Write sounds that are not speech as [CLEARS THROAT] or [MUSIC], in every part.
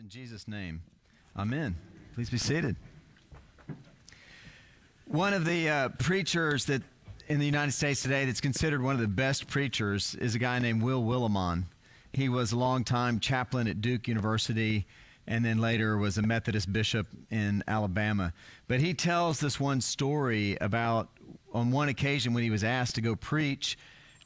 in Jesus' name. Amen. Please be seated. One of the uh, preachers that in the United States today that's considered one of the best preachers is a guy named Will Willimon. He was a longtime chaplain at Duke University and then later was a Methodist bishop in Alabama. But he tells this one story about on one occasion when he was asked to go preach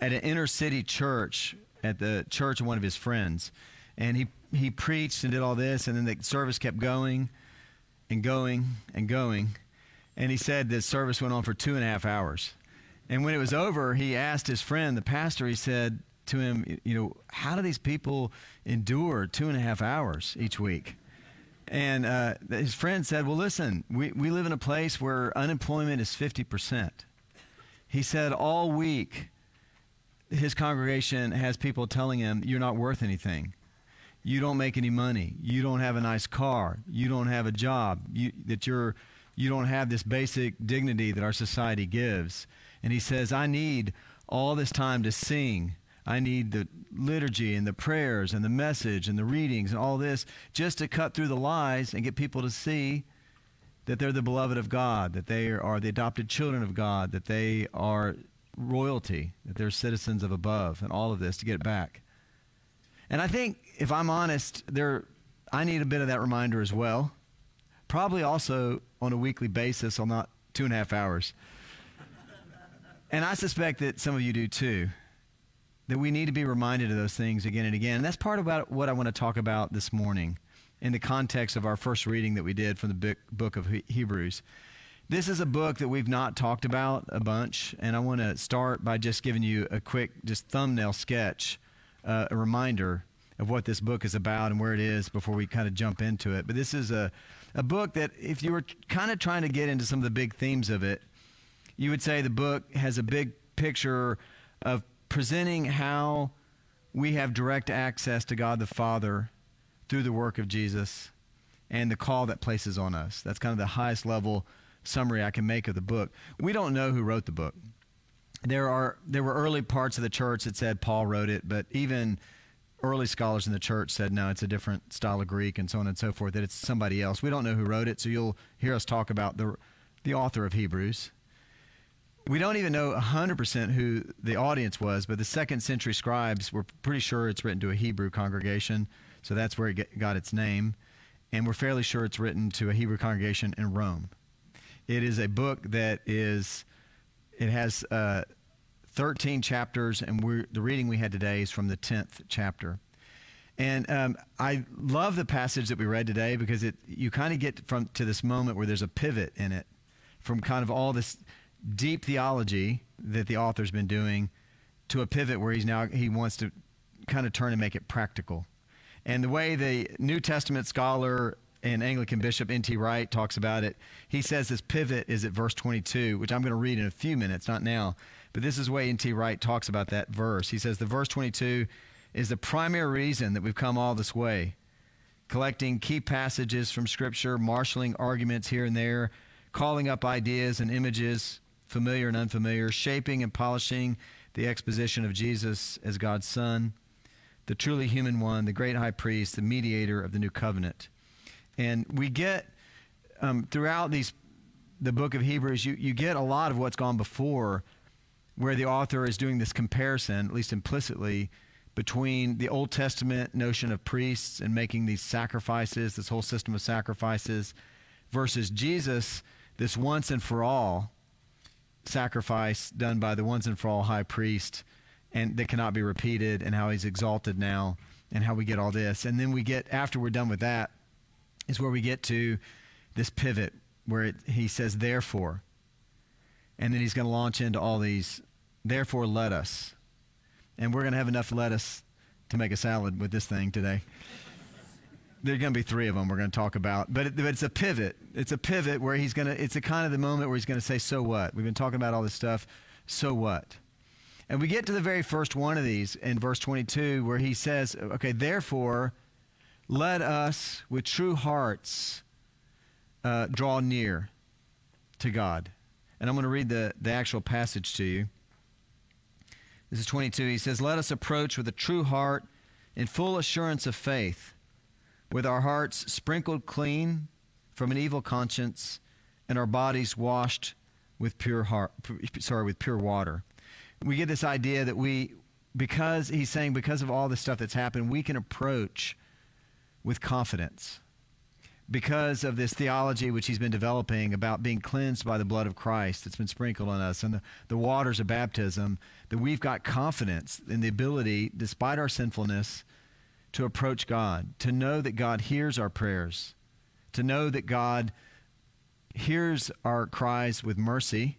at an inner city church at the church of one of his friends. And he, he preached and did all this, and then the service kept going and going and going. And he said the service went on for two and a half hours. And when it was over, he asked his friend, the pastor, he said to him, You know, how do these people endure two and a half hours each week? And uh, his friend said, Well, listen, we, we live in a place where unemployment is 50%. He said, All week, his congregation has people telling him, You're not worth anything. You don't make any money. You don't have a nice car. You don't have a job. You, that you're, you don't have this basic dignity that our society gives. And he says, I need all this time to sing. I need the liturgy and the prayers and the message and the readings and all this just to cut through the lies and get people to see that they're the beloved of God, that they are the adopted children of God, that they are royalty, that they're citizens of above, and all of this to get back. And I think, if I'm honest, there, I need a bit of that reminder as well. Probably also on a weekly basis, on not two and a half hours. and I suspect that some of you do too. That we need to be reminded of those things again and again. And that's part of what I want to talk about this morning in the context of our first reading that we did from the book of Hebrews. This is a book that we've not talked about a bunch, and I want to start by just giving you a quick, just thumbnail sketch, uh, a reminder of what this book is about and where it is before we kind of jump into it. But this is a, a book that, if you were kind of trying to get into some of the big themes of it, you would say the book has a big picture of presenting how we have direct access to God the Father through the work of Jesus and the call that places on us. That's kind of the highest level summary I can make of the book. We don't know who wrote the book. There are there were early parts of the church that said Paul wrote it, but even early scholars in the church said no, it's a different style of Greek and so on and so forth. That it's somebody else. We don't know who wrote it, so you'll hear us talk about the the author of Hebrews. We don't even know 100% who the audience was, but the second century scribes were pretty sure it's written to a Hebrew congregation, so that's where it got its name. And we're fairly sure it's written to a Hebrew congregation in Rome. It is a book that is, it has uh, 13 chapters, and the reading we had today is from the 10th chapter. And um, I love the passage that we read today because it you kind of get from to this moment where there's a pivot in it from kind of all this deep theology that the author's been doing to a pivot where he's now he wants to kind of turn and make it practical. And the way the New Testament scholar and Anglican Bishop N.T. Wright talks about it. He says this pivot is at verse 22, which I'm going to read in a few minutes, not now. But this is way N.T. Wright talks about that verse. He says the verse 22 is the primary reason that we've come all this way, collecting key passages from Scripture, marshaling arguments here and there, calling up ideas and images, familiar and unfamiliar, shaping and polishing the exposition of Jesus as God's Son, the truly human one, the great high priest, the mediator of the new covenant. And we get um, throughout these the book of Hebrews, you, you get a lot of what's gone before, where the author is doing this comparison, at least implicitly, between the Old Testament notion of priests and making these sacrifices, this whole system of sacrifices, versus Jesus, this once and for all sacrifice done by the once and for all high priest, and that cannot be repeated, and how he's exalted now, and how we get all this. And then we get, after we're done with that, is where we get to this pivot where it, he says, therefore. And then he's going to launch into all these, therefore, let us. And we're going to have enough lettuce to make a salad with this thing today. There are going to be three of them we're going to talk about, but, it, but it's a pivot. It's a pivot where he's going to, it's a kind of the moment where he's going to say, so what? We've been talking about all this stuff. So what? And we get to the very first one of these in verse 22 where he says, okay, therefore, let us with true hearts uh, draw near to God. And I'm going to read the, the actual passage to you. This is 22. He says, Let us approach with a true heart in full assurance of faith with our hearts sprinkled clean from an evil conscience and our bodies washed with pure heart sorry with pure water we get this idea that we because he's saying because of all the stuff that's happened we can approach with confidence because of this theology which he's been developing about being cleansed by the blood of Christ that's been sprinkled on us and the, the waters of baptism, that we've got confidence in the ability, despite our sinfulness, to approach God, to know that God hears our prayers, to know that God hears our cries with mercy,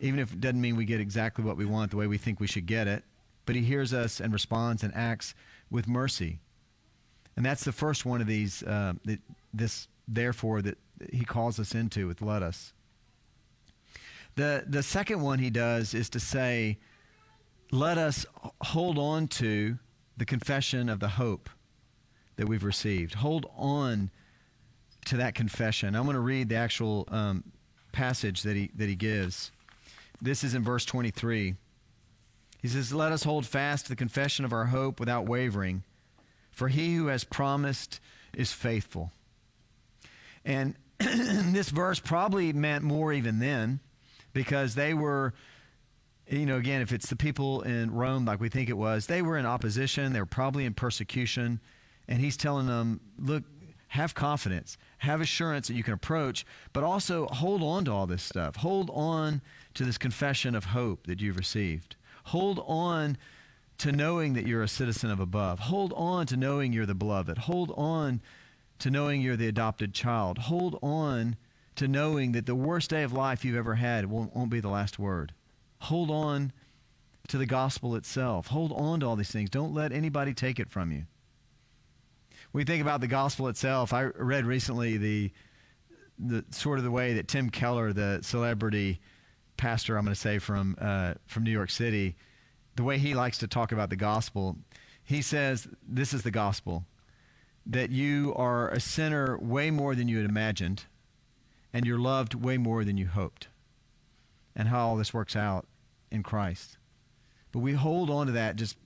even if it doesn't mean we get exactly what we want the way we think we should get it, but he hears us and responds and acts with mercy. And that's the first one of these, uh, this therefore that he calls us into with let us. The, the second one he does is to say, let us hold on to the confession of the hope that we've received. Hold on to that confession. I'm going to read the actual um, passage that he, that he gives. This is in verse 23. He says, Let us hold fast to the confession of our hope without wavering, for he who has promised is faithful. And [CLEARS THROAT] this verse probably meant more even then because they were, you know, again, if it's the people in Rome like we think it was, they were in opposition, they were probably in persecution. And he's telling them, look, have confidence, have assurance that you can approach, but also hold on to all this stuff. Hold on to this confession of hope that you've received. Hold on to knowing that you're a citizen of above. Hold on to knowing you're the beloved. Hold on to knowing you're the adopted child. Hold on to knowing that the worst day of life you've ever had won't, won't be the last word. Hold on to the gospel itself. Hold on to all these things. Don't let anybody take it from you. We think about the gospel itself, I read recently the the sort of the way that Tim Keller, the celebrity pastor, I'm going to say from uh, from New York City, the way he likes to talk about the gospel, he says this is the gospel that you are a sinner way more than you had imagined, and you're loved way more than you hoped, and how all this works out in Christ. But we hold on to that, just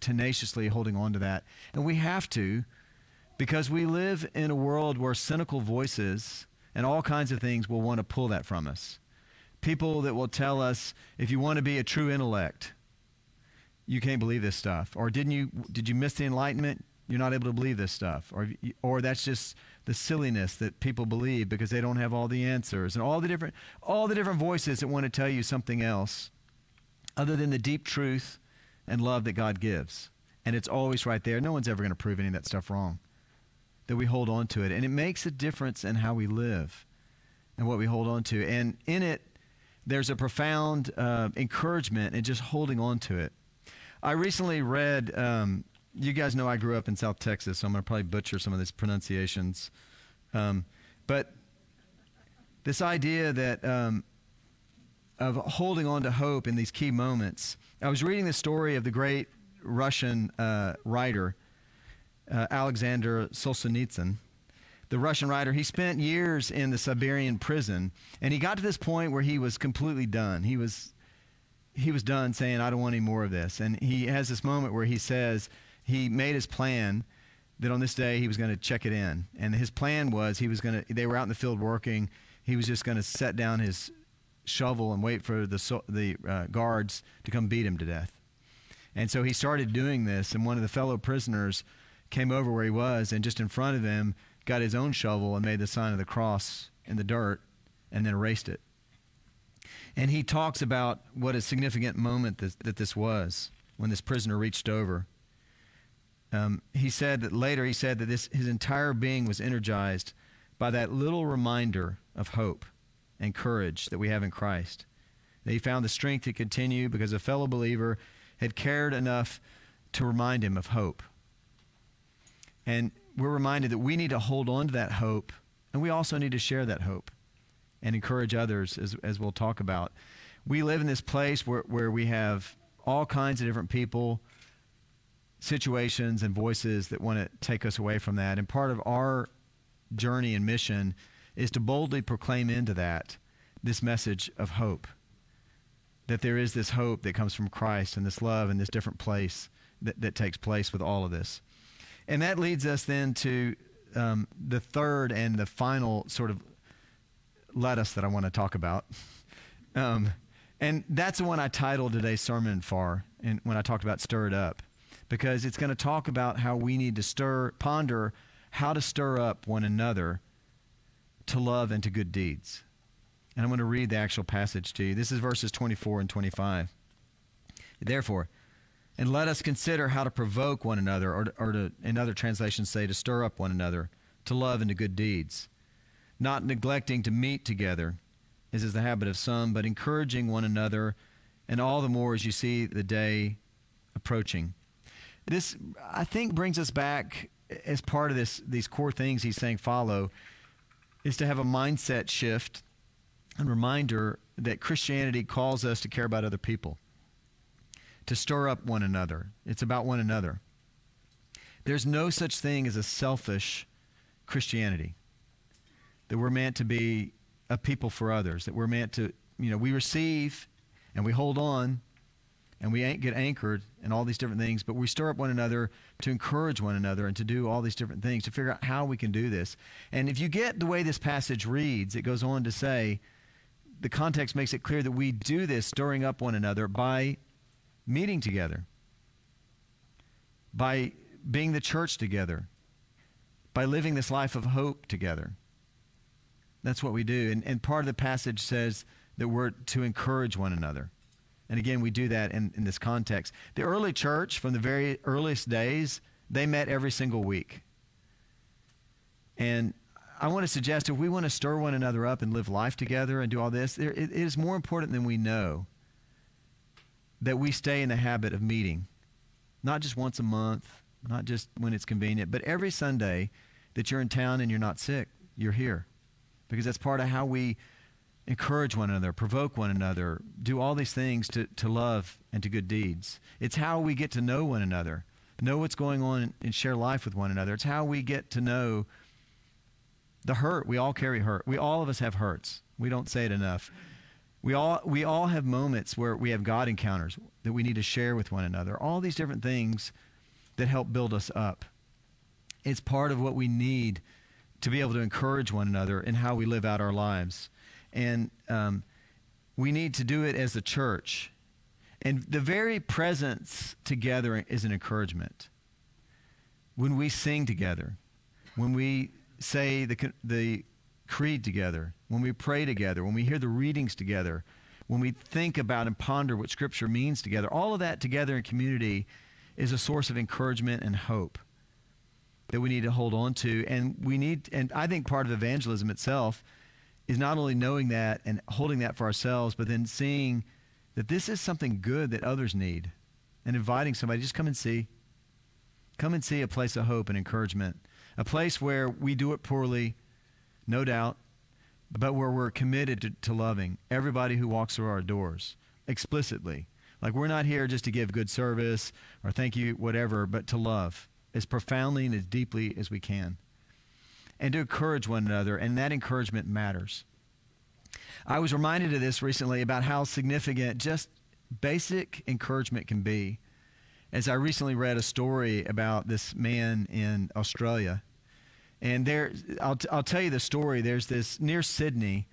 tenaciously holding on to that. And we have to because we live in a world where cynical voices and all kinds of things will want to pull that from us. People that will tell us if you want to be a true intellect, you can't believe this stuff. Or didn't you did you miss the enlightenment? You're not able to believe this stuff or or that's just the silliness that people believe because they don't have all the answers and all the different all the different voices that want to tell you something else other than the deep truth and love that God gives. And it's always right there. No one's ever going to prove any of that stuff wrong that we hold on to it. And it makes a difference in how we live and what we hold on to. And in it there's a profound uh, encouragement in just holding on to it. I recently read um, you guys know I grew up in South Texas, so I'm going to probably butcher some of these pronunciations. Um, but this idea that um, of holding on to hope in these key moments. I was reading the story of the great Russian uh, writer uh, Alexander Solzhenitsyn. The Russian writer, he spent years in the Siberian prison, and he got to this point where he was completely done. He was he was done saying, "I don't want any more of this." And he has this moment where he says, he made his plan that on this day he was going to check it in. And his plan was he was going to, they were out in the field working. He was just going to set down his shovel and wait for the, the uh, guards to come beat him to death. And so he started doing this, and one of the fellow prisoners came over where he was and just in front of him got his own shovel and made the sign of the cross in the dirt and then erased it. And he talks about what a significant moment that this was when this prisoner reached over um, he said that later he said that this, his entire being was energized by that little reminder of hope and courage that we have in Christ. That he found the strength to continue because a fellow believer had cared enough to remind him of hope. And we're reminded that we need to hold on to that hope, and we also need to share that hope and encourage others, as, as we'll talk about. We live in this place where, where we have all kinds of different people situations and voices that want to take us away from that. And part of our journey and mission is to boldly proclaim into that this message of hope. That there is this hope that comes from Christ and this love and this different place that, that takes place with all of this. And that leads us then to um, the third and the final sort of lettuce that I want to talk about. [LAUGHS] Um, and that's the one I titled today's sermon for, and when I talked about stir it up, because it's going to talk about how we need to stir, ponder how to stir up one another to love and to good deeds. And I'm going to read the actual passage to you. This is verses 24 and 25. Therefore, and let us consider how to provoke one another, or, or to, in other translations say, to stir up one another to love and to good deeds, not neglecting to meet together as is the habit of some, but encouraging one another, and all the more as you see the day approaching. This, I think, brings us back as part of this, these core things he's saying follow, is to have a mindset shift and reminder that Christianity calls us to care about other people, to stir up one another. It's about one another. There's no such thing as a selfish Christianity, that we're meant to be a people for others, that we're meant to, you know, we receive and we hold on and we get anchored in all these different things, but we stir up one another to encourage one another and to do all these different things to figure out how we can do this. And if you get the way this passage reads, it goes on to say, the context makes it clear that we do this stirring up one another by meeting together, by being the church together, by living this life of hope together. That's what we do. And, and part of the passage says that we're to encourage one another. And again, we do that in, in this context. The early church, from the very earliest days, they met every single week. And I want to suggest if we want to stir one another up and live life together and do all this, it is more important than we know that we stay in the habit of meeting, not just once a month, not just when it's convenient, but every Sunday that you're in town and you're not sick, you're here because that's part of how we encourage one another, provoke one another, do all these things to, to love and to good deeds. It's how we get to know one another, know what's going on, and share life with one another. It's how we get to know the hurt. We all carry hurt. We all of us have hurts. We don't say it enough. We all we all have moments where we have God encounters that we need to share with one another. All these different things that help build us up. It's part of what we need to be able to encourage one another in how we live out our lives. And um, we need to do it as a church. And the very presence together is an encouragement. When we sing together, when we say the, the creed together, when we pray together, when we hear the readings together, when we think about and ponder what Scripture means together, all of that together in community is a source of encouragement and hope that we need to hold on to. And we need, and I think part of evangelism itself is not only knowing that and holding that for ourselves, but then seeing that this is something good that others need and inviting somebody, just come and see. Come and see a place of hope and encouragement, a place where we do it poorly, no doubt, but where we're committed to, to loving everybody who walks through our doors explicitly. Like we're not here just to give good service or thank you, whatever, but to love as profoundly and as deeply as we can. And to encourage one another, and that encouragement matters. I was reminded of this recently about how significant just basic encouragement can be. As I recently read a story about this man in Australia. And there, I'll, t- I'll tell you the story. There's this near Sydney,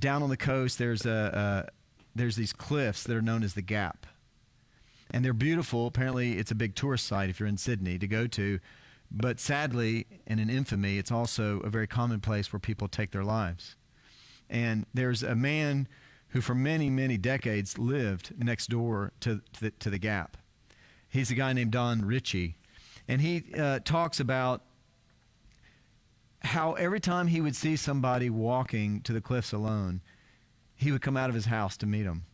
down on the coast, there's, a, a there's these cliffs that are known as the Gap and they're beautiful. Apparently, it's a big tourist site if you're in Sydney to go to. But sadly, and in infamy, it's also a very common place where people take their lives. And there's a man who, for many, many decades, lived next door to, to, the, to the Gap. He's a guy named Don Ritchie. And he uh, talks about how every time he would see somebody walking to the cliffs alone, he would come out of his house to meet them.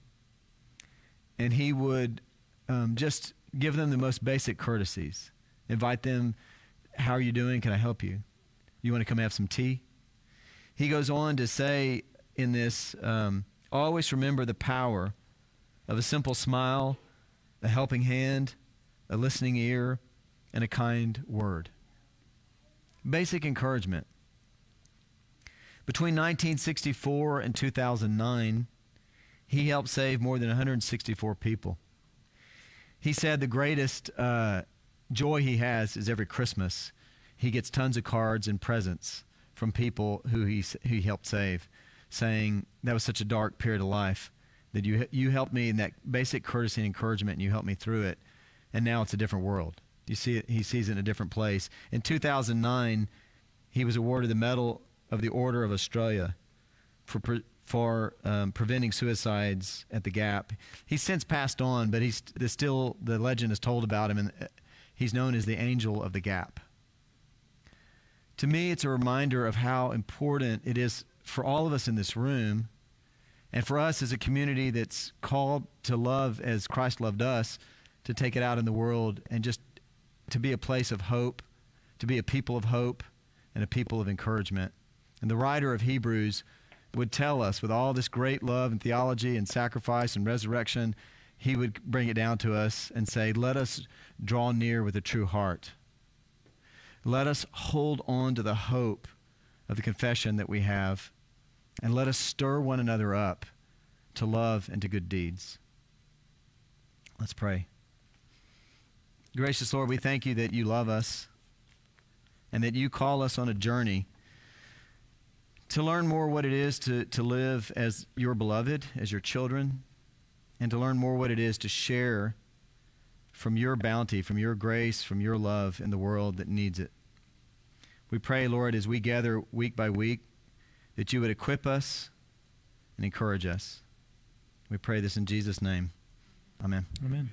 And he would um, just give them the most basic courtesies. Invite them, how are you doing? Can I help you? You want to come have some tea? He goes on to say in this um, always remember the power of a simple smile, a helping hand, a listening ear, and a kind word. Basic encouragement. Between 1964 and 2009, he helped save more than 164 people. He said the greatest uh, joy he has is every Christmas. he gets tons of cards and presents from people who he, who he helped save, saying, That was such a dark period of life that you, you helped me in that basic courtesy and encouragement, and you helped me through it. And now it's a different world. You see he sees it in a different place. In 2009, he was awarded the Medal of the Order of Australia for, for um, preventing suicides at the Gap. He's since passed on, but he's still, the legend is told about him, and he's known as the Angel of the Gap. To me, it's a reminder of how important it is for all of us in this room and for us as a community that's called to love as Christ loved us, to take it out in the world and just to be a place of hope, to be a people of hope and a people of encouragement. And the writer of Hebrews would tell us, with all this great love and theology and sacrifice and resurrection, he would bring it down to us and say, Let us draw near with a true heart. Let us hold on to the hope of the confession that we have, and let us stir one another up to love and to good deeds. Let's pray. Gracious Lord, we thank you that you love us and that you call us on a journey to learn more what it is to, to live as your beloved, as your children, and to learn more what it is to share from your bounty, from your grace, from your love in the world that needs it. We pray, Lord, as we gather week by week, that you would equip us and encourage us. We pray this in Jesus' name. Amen. Amen.